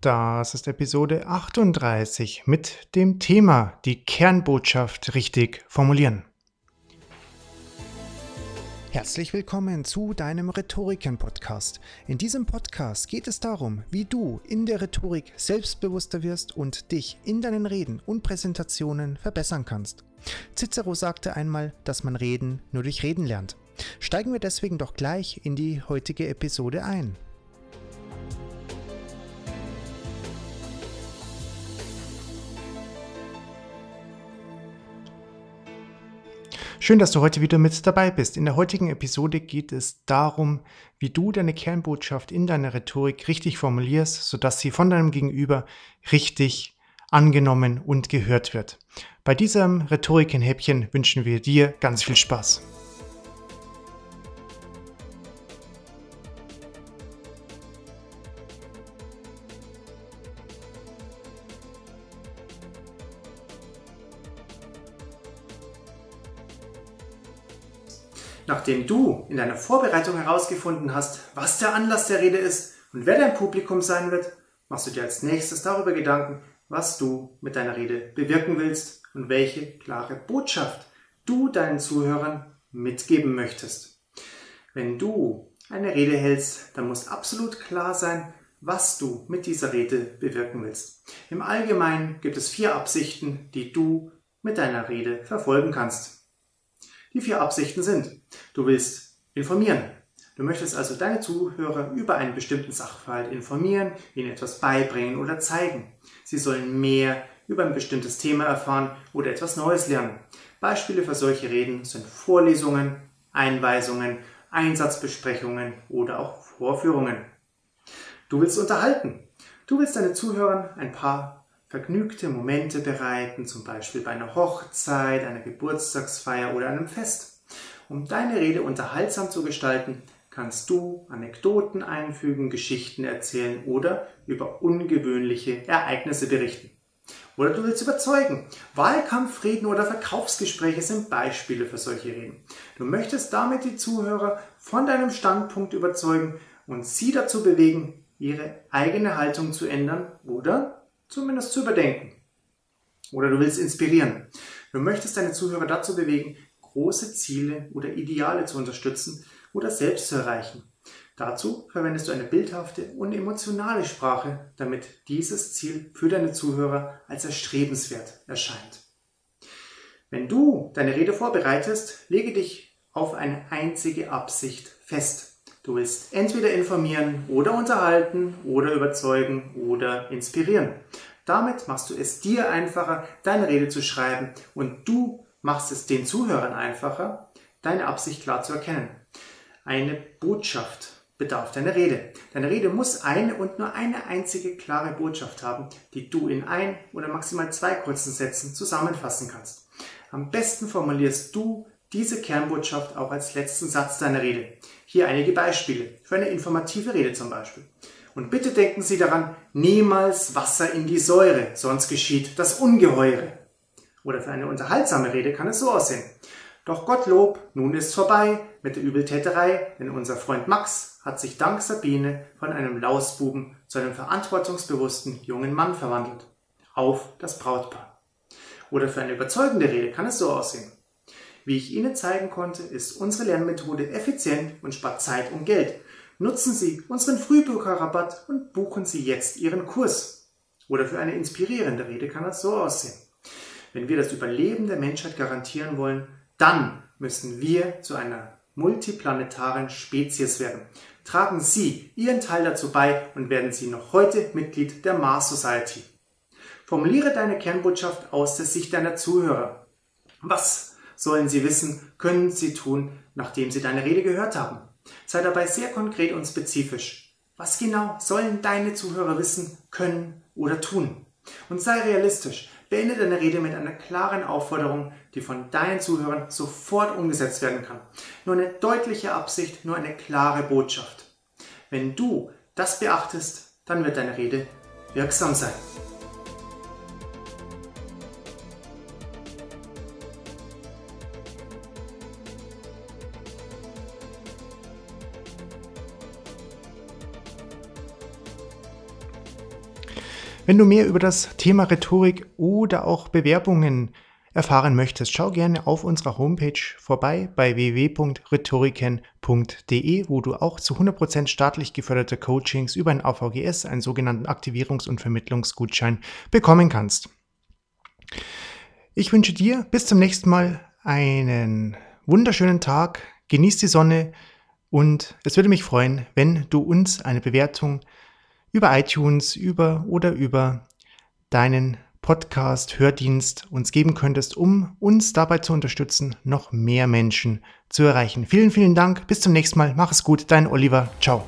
Das ist Episode 38 mit dem Thema die Kernbotschaft richtig formulieren. Herzlich willkommen zu deinem Rhetoriken-Podcast. In diesem Podcast geht es darum, wie du in der Rhetorik selbstbewusster wirst und dich in deinen Reden und Präsentationen verbessern kannst. Cicero sagte einmal, dass man Reden nur durch Reden lernt. Steigen wir deswegen doch gleich in die heutige Episode ein. Schön, dass du heute wieder mit dabei bist. In der heutigen Episode geht es darum, wie du deine Kernbotschaft in deiner Rhetorik richtig formulierst, sodass sie von deinem Gegenüber richtig angenommen und gehört wird. Bei diesem Rhetorikenhäppchen wünschen wir dir ganz viel Spaß. Nachdem du in deiner Vorbereitung herausgefunden hast, was der Anlass der Rede ist und wer dein Publikum sein wird, machst du dir als nächstes darüber Gedanken, was du mit deiner Rede bewirken willst und welche klare Botschaft du deinen Zuhörern mitgeben möchtest. Wenn du eine Rede hältst, dann muss absolut klar sein, was du mit dieser Rede bewirken willst. Im Allgemeinen gibt es vier Absichten, die du mit deiner Rede verfolgen kannst. Die vier Absichten sind, du willst informieren. Du möchtest also deine Zuhörer über einen bestimmten Sachverhalt informieren, ihnen etwas beibringen oder zeigen. Sie sollen mehr über ein bestimmtes Thema erfahren oder etwas Neues lernen. Beispiele für solche Reden sind Vorlesungen, Einweisungen, Einsatzbesprechungen oder auch Vorführungen. Du willst unterhalten. Du willst deine Zuhörer ein paar vergnügte Momente bereiten, zum Beispiel bei einer Hochzeit, einer Geburtstagsfeier oder einem Fest. Um deine Rede unterhaltsam zu gestalten, kannst du Anekdoten einfügen, Geschichten erzählen oder über ungewöhnliche Ereignisse berichten. Oder du willst überzeugen. Wahlkampfreden oder Verkaufsgespräche sind Beispiele für solche Reden. Du möchtest damit die Zuhörer von deinem Standpunkt überzeugen und sie dazu bewegen, ihre eigene Haltung zu ändern oder zumindest zu überdenken. Oder du willst inspirieren. Du möchtest deine Zuhörer dazu bewegen, große Ziele oder Ideale zu unterstützen oder selbst zu erreichen. Dazu verwendest du eine bildhafte und emotionale Sprache, damit dieses Ziel für deine Zuhörer als erstrebenswert erscheint. Wenn du deine Rede vorbereitest, lege dich auf eine einzige Absicht fest. Du willst entweder informieren oder unterhalten oder überzeugen oder inspirieren. Damit machst du es dir einfacher, deine Rede zu schreiben und du machst es den Zuhörern einfacher, deine Absicht klar zu erkennen. Eine Botschaft bedarf deiner Rede. Deine Rede muss eine und nur eine einzige klare Botschaft haben, die du in ein oder maximal zwei kurzen Sätzen zusammenfassen kannst. Am besten formulierst du diese Kernbotschaft auch als letzten Satz deiner Rede. Hier einige Beispiele für eine informative Rede zum Beispiel. Und bitte denken Sie daran, niemals Wasser in die Säure, sonst geschieht das Ungeheure. Oder für eine unterhaltsame Rede kann es so aussehen. Doch Gottlob, nun ist vorbei mit der Übeltäterei, denn unser Freund Max hat sich dank Sabine von einem Lausbuben zu einem verantwortungsbewussten jungen Mann verwandelt. Auf das Brautpaar. Oder für eine überzeugende Rede kann es so aussehen. Wie ich Ihnen zeigen konnte, ist unsere Lernmethode effizient und spart Zeit und Geld. Nutzen Sie unseren Frühbucherrabatt und buchen Sie jetzt Ihren Kurs. Oder für eine inspirierende Rede kann das so aussehen. Wenn wir das Überleben der Menschheit garantieren wollen, dann müssen wir zu einer multiplanetaren Spezies werden. Tragen Sie Ihren Teil dazu bei und werden Sie noch heute Mitglied der Mars Society. Formuliere deine Kernbotschaft aus der Sicht deiner Zuhörer. Was sollen sie wissen, können sie tun, nachdem sie deine Rede gehört haben? Sei dabei sehr konkret und spezifisch. Was genau sollen deine Zuhörer wissen, können oder tun? Und sei realistisch. Beende deine Rede mit einer klaren Aufforderung, die von deinen Zuhörern sofort umgesetzt werden kann. Nur eine deutliche Absicht, nur eine klare Botschaft. Wenn du das beachtest, dann wird deine Rede wirksam sein. Wenn du mehr über das Thema Rhetorik oder auch Bewerbungen erfahren möchtest, schau gerne auf unserer Homepage vorbei bei www.rhetoriken.de, wo du auch zu 100% staatlich geförderte Coachings über ein AVGS, einen sogenannten Aktivierungs- und Vermittlungsgutschein, bekommen kannst. Ich wünsche dir bis zum nächsten Mal einen wunderschönen Tag, genieß die Sonne und es würde mich freuen, wenn du uns eine Bewertung über iTunes über oder über deinen Podcast, Hördienst uns geben könntest, um uns dabei zu unterstützen, noch mehr Menschen zu erreichen. Vielen, vielen Dank. Bis zum nächsten Mal. Mach es gut. Dein Oliver. Ciao.